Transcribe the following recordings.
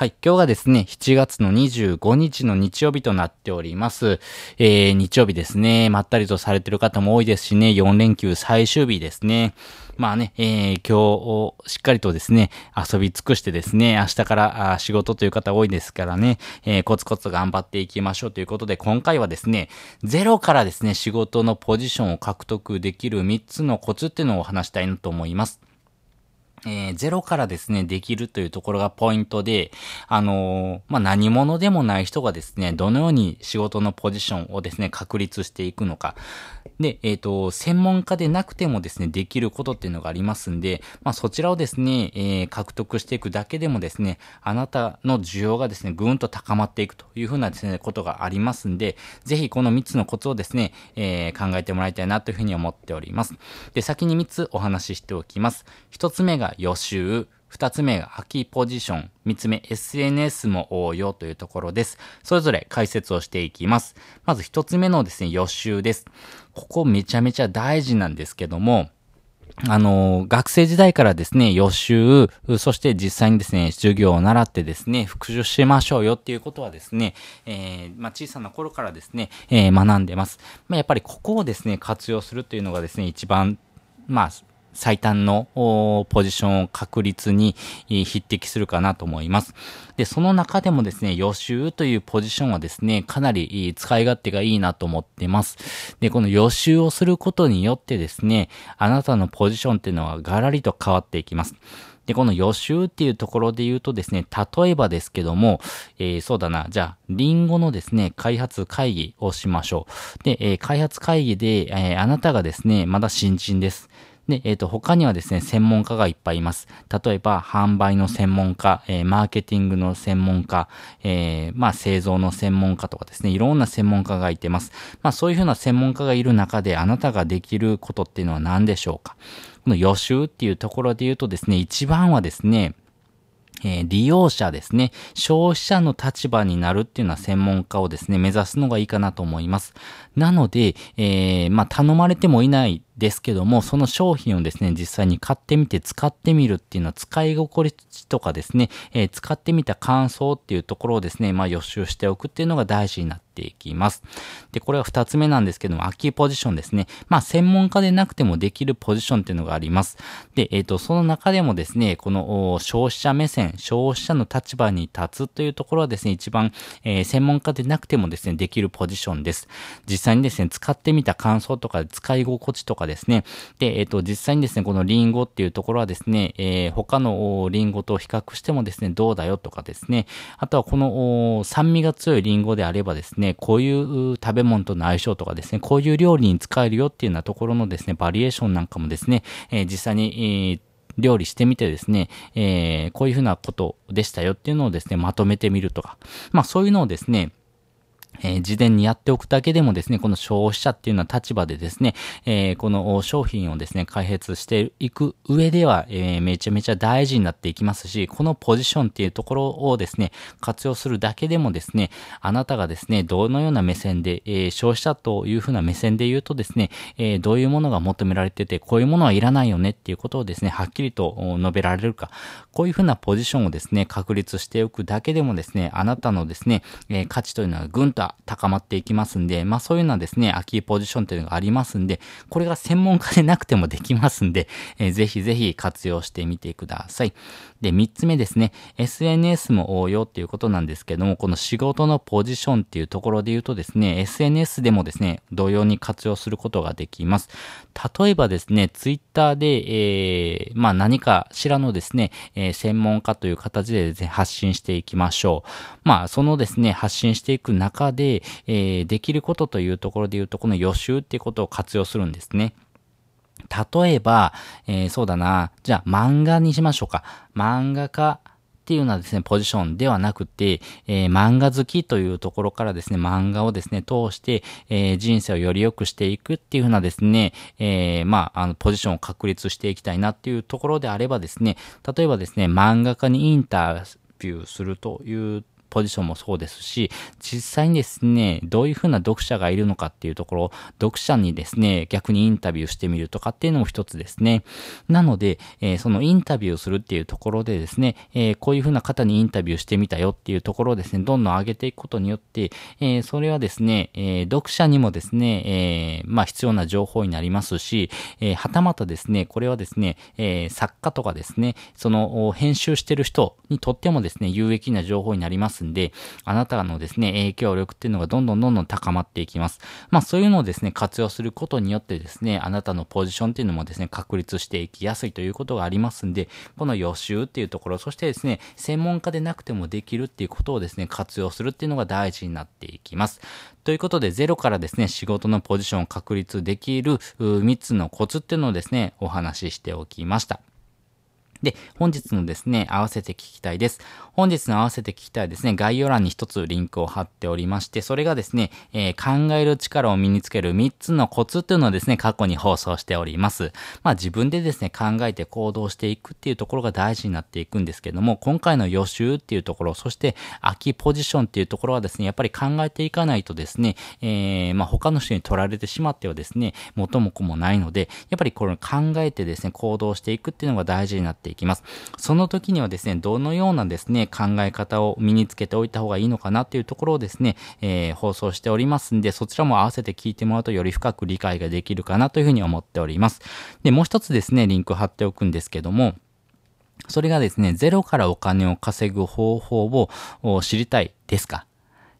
はい。今日がですね、7月の25日の日曜日となっております。えー、日曜日ですね。まったりとされてる方も多いですしね、4連休最終日ですね。まあね、えー、今日を、しっかりとですね、遊び尽くしてですね、明日から仕事という方多いですからね、えー、コツコツ頑張っていきましょうということで、今回はですね、ゼロからですね、仕事のポジションを獲得できる3つのコツっていうのを話したいなと思います。えー、ゼロからですね、できるというところがポイントで、あのー、まあ、何者でもない人がですね、どのように仕事のポジションをですね、確立していくのか。で、えっ、ー、と、専門家でなくてもですね、できることっていうのがありますんで、まあ、そちらをですね、えー、獲得していくだけでもですね、あなたの需要がですね、ぐんと高まっていくというふうなですね、ことがありますんで、ぜひこの3つのコツをですね、え、考えてもらいたいなというふうに思っております。で、先に3つお話ししておきます。1つ目が予習。二つ目が秋ポジション。三つ目、SNS も応用というところです。それぞれ解説をしていきます。まず一つ目のですね、予習です。ここめちゃめちゃ大事なんですけども、あの、学生時代からですね、予習、そして実際にですね、授業を習ってですね、復習しましょうよっていうことはですね、えー、まあ、小さな頃からですね、えー、学んでます。まあ、やっぱりここをですね、活用するというのがですね、一番、まあ、最短のポジションを確率に匹敵するかなと思います。で、その中でもですね、予習というポジションはですね、かなり使い勝手がいいなと思ってます。で、この予習をすることによってですね、あなたのポジションっていうのはガラリと変わっていきます。で、この予習っていうところで言うとですね、例えばですけども、えー、そうだな、じゃあ、リンゴのですね、開発会議をしましょう。で、えー、開発会議で、えー、あなたがですね、まだ新人です。で、えっ、ー、と、他にはですね、専門家がいっぱいいます。例えば、販売の専門家、えー、マーケティングの専門家、えー、まあ、製造の専門家とかですね、いろんな専門家がいてます。まあ、そういうふうな専門家がいる中で、あなたができることっていうのは何でしょうか？この予習っていうところで言うとですね、一番はですね、えー、利用者ですね、消費者の立場になるっていうのは専門家をですね、目指すのがいいかなと思います。なので、えー、まあ、頼まれてもいないですけども、その商品をですね、実際に買ってみて使ってみるっていうのは使い心地とかですね、えー、使ってみた感想っていうところをですね、まあ予習しておくっていうのが大事になっていきます。で、これは二つ目なんですけども、秋ポジションですね。まあ専門家でなくてもできるポジションっていうのがあります。で、えっ、ー、と、その中でもですね、この消費者目線、消費者の立場に立つというところはですね、一番、えー、専門家でなくてもですね、できるポジションです。実際にですね、使ってみた感想とか使い心地とかですね。で、えっ、ー、と、実際にですね、このリンゴっていうところはですね、えー、他のリンゴと比較してもですね、どうだよとかですね、あとはこの酸味が強いリンゴであればですね、こういう食べ物との相性とかですね、こういう料理に使えるよっていうようなところのですね、バリエーションなんかもですね、えー、実際に、えー料理してみてですね、えー、こういうふうなことでしたよっていうのをですね、まとめてみるとか。まあそういうのをですね、えー、事前にやっておくだけでもですね、この消費者っていうのは立場でですね、えー、この商品をですね、開発していく上では、えー、めちゃめちゃ大事になっていきますし、このポジションっていうところをですね、活用するだけでもですね、あなたがですね、どのような目線で、えー、消費者というふうな目線で言うとですね、えー、どういうものが求められてて、こういうものはいらないよねっていうことをですね、はっきりと述べられるか、こういうふうなポジションをですね、確立しておくだけでもですね、あなたのですね、えー、価値というのはぐんと高まっていきますんで、まあそういうのはですね、秋ポジションというのがありますんで、これが専門家でなくてもできますんで、えー、ぜひぜひ活用してみてください。で、三つ目ですね、SNS も応用っていうことなんですけども、この仕事のポジションっていうところで言うとですね、SNS でもですね、同様に活用することができます。例えばですね、Twitter で、えー、まあ何かしらのですね、えー、専門家という形でですね、発信していきましょう。まあ、そのですね、発信していく中で、でえー、できることというところで言うと、この予習っていうことを活用するんですね。例えば、えー、そうだな。じゃあ漫画にしましょうか。漫画家っていうようなですね、ポジションではなくて、えー、漫画好きというところからですね、漫画をですね、通して、えー、人生をより良くしていくっていうふうなですね、えー、まあ、あの、ポジションを確立していきたいなっていうところであればですね、例えばですね、漫画家にインタビューするというポジションもそうですし、実際にですね、どういうふうな読者がいるのかっていうところ、読者にですね、逆にインタビューしてみるとかっていうのも一つですね。なので、えー、そのインタビューするっていうところでですね、えー、こういうふうな方にインタビューしてみたよっていうところをですね、どんどん上げていくことによって、えー、それはですね、え読者にもですね、えまあ必要な情報になりますし、えはたまたですね、これはですね、え作家とかですね、その編集してる人にとってもですね、有益な情報になりますますんで、あなたのですね、影響力っていうのがどんどんどんどん高まっていきます。まあそういうのをですね、活用することによってですね、あなたのポジションっていうのもですね、確立していきやすいということがありますんで、この予習っていうところ、そしてですね、専門家でなくてもできるっていうことをですね、活用するっていうのが大事になっていきます。ということで、ゼロからですね、仕事のポジションを確立できる3つのコツっていうのをですね、お話ししておきました。で、本日のですね、合わせて聞きたいです。本日の合わせて聞きたいですね、概要欄に一つリンクを貼っておりまして、それがですね、えー、考える力を身につける3つのコツというのをですね、過去に放送しております。まあ自分でですね、考えて行動していくっていうところが大事になっていくんですけども、今回の予習っていうところ、そして空きポジションっていうところはですね、やっぱり考えていかないとですね、えー、まあ他の人に取られてしまってはですね、元も子もないので、やっぱりこれ考えてですね、行動していくっていうのが大事になってしていきます。その時にはですね、どのようなですね、考え方を身につけておいた方がいいのかなっていうところをですね、えー、放送しておりますんで、そちらも合わせて聞いてもらうとより深く理解ができるかなというふうに思っております。で、もう一つですね、リンク貼っておくんですけども、それがですね、ゼロからお金を稼ぐ方法を知りたいですか？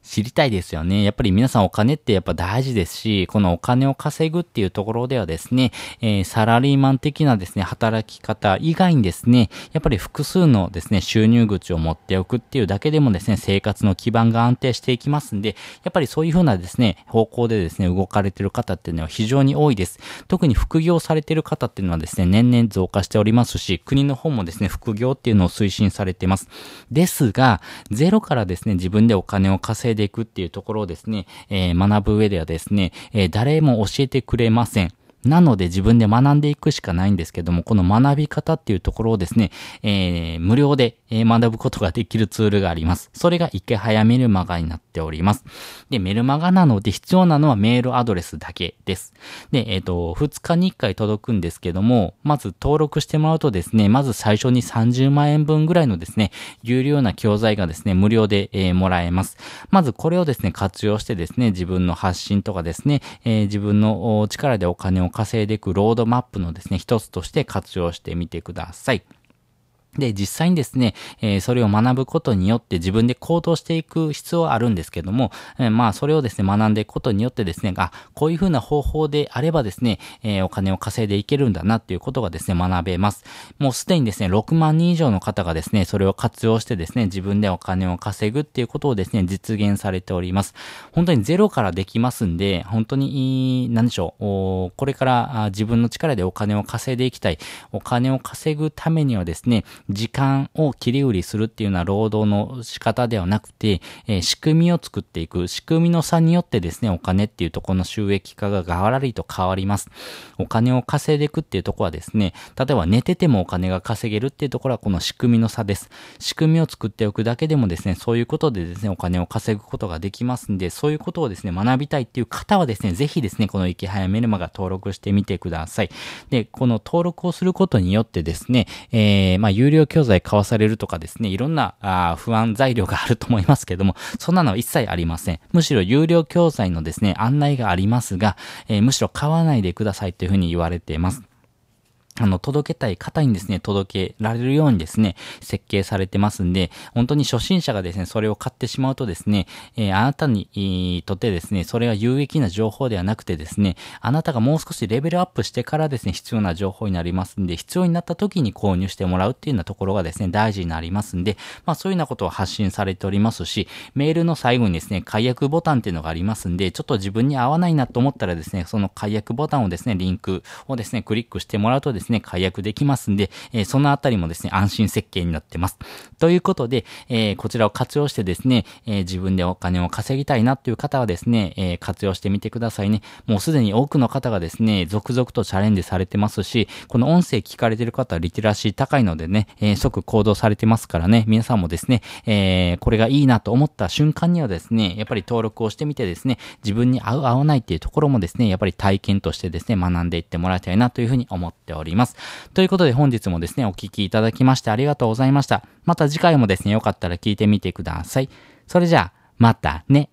知りたいですよね。やっぱり皆さんお金ってやっぱ大事ですし、このお金を稼ぐっていうところではですね、えー、サラリーマン的なですね、働き方以外にですね、やっぱり複数のですね、収入口を持っておくっていうだけでもですね、生活の基盤が安定していきますんで、やっぱりそういうふうなですね、方向でですね、動かれてる方っていうのは非常に多いです。特に副業されてる方っていうのはですね、年々増加しておりますし、国の方もですね、副業っていうのを推進されてます。ですが、ゼロからですね、自分でお金を稼いででいくっていうところをですね、えー、学ぶ上ではですね、えー、誰も教えてくれません。なので自分で学んでいくしかないんですけども、この学び方っていうところをですね、えー、無料で学ぶことができるツールがあります。それが池早メルマガになっております。で、メルマガなので必要なのはメールアドレスだけです。で、えっ、ー、と、2日に1回届くんですけども、まず登録してもらうとですね、まず最初に30万円分ぐらいのですね、有料な教材がですね、無料で、えー、もらえます。まずこれをですね、活用してですね、自分の発信とかですね、えー、自分の力でお金を稼いでいくロードマップのですね、一つとして活用してみてください。で、実際にですね、えー、それを学ぶことによって自分で行動していく必要はあるんですけども、えー、まあ、それをですね、学んでいくことによってですね、あ、こういうふうな方法であればですね、えー、お金を稼いでいけるんだなっていうことがですね、学べます。もうすでにですね、6万人以上の方がですね、それを活用してですね、自分でお金を稼ぐっていうことをですね、実現されております。本当にゼロからできますんで、本当に、何でしょう、これから自分の力でお金を稼いでいきたい。お金を稼ぐためにはですね、時間を切り売りするっていうような労働の仕方ではなくて、えー、仕組みを作っていく。仕組みの差によってですね、お金っていうとこの収益化がガラリと変わります。お金を稼いでいくっていうとこはですね、例えば寝ててもお金が稼げるっていうところはこの仕組みの差です。仕組みを作っておくだけでもですね、そういうことでですね、お金を稼ぐことができますんで、そういうことをですね、学びたいっていう方はですね、ぜひですね、この池早メルマが登録してみてください。で、この登録をすることによってですね、えー、まあ、有料教材買わされるとかですね、いろんなあ不安材料があると思いますけども、そんなのは一切ありません。むしろ有料教材のですね、案内がありますが、えー、むしろ買わないでくださいというふうに言われています。あの、届けたい方にですね、届けられるようにですね、設計されてますんで、本当に初心者がですね、それを買ってしまうとですね、えー、あなたにとってですね、それは有益な情報ではなくてですね、あなたがもう少しレベルアップしてからですね、必要な情報になりますんで、必要になった時に購入してもらうっていうようなところがですね、大事になりますんで、まあそういうようなことを発信されておりますし、メールの最後にですね、解約ボタンっていうのがありますんで、ちょっと自分に合わないなと思ったらですね、その解約ボタンをですね、リンクをですね、クリックしてもらうとですね、ですね、解約できますんで、えー、そのあたりもですね、安心設計になってます。ということで、えー、こちらを活用してですね、えー、自分でお金を稼ぎたいなっていう方はですね、えー、活用してみてくださいね。もうすでに多くの方がですね、続々とチャレンジされてますし、この音声聞かれてる方はリテラシー高いのでね、えー、即行動されてますからね、皆さんもですね、えー、これがいいなと思った瞬間にはですね、やっぱり登録をしてみてですね、自分に合う合わないっていうところもですね、やっぱり体験としてですね、学んでいってもらいたいなというふうに思っております。りますということで本日もですね、お聴きいただきましてありがとうございました。また次回もですね、よかったら聞いてみてください。それじゃあ、またね。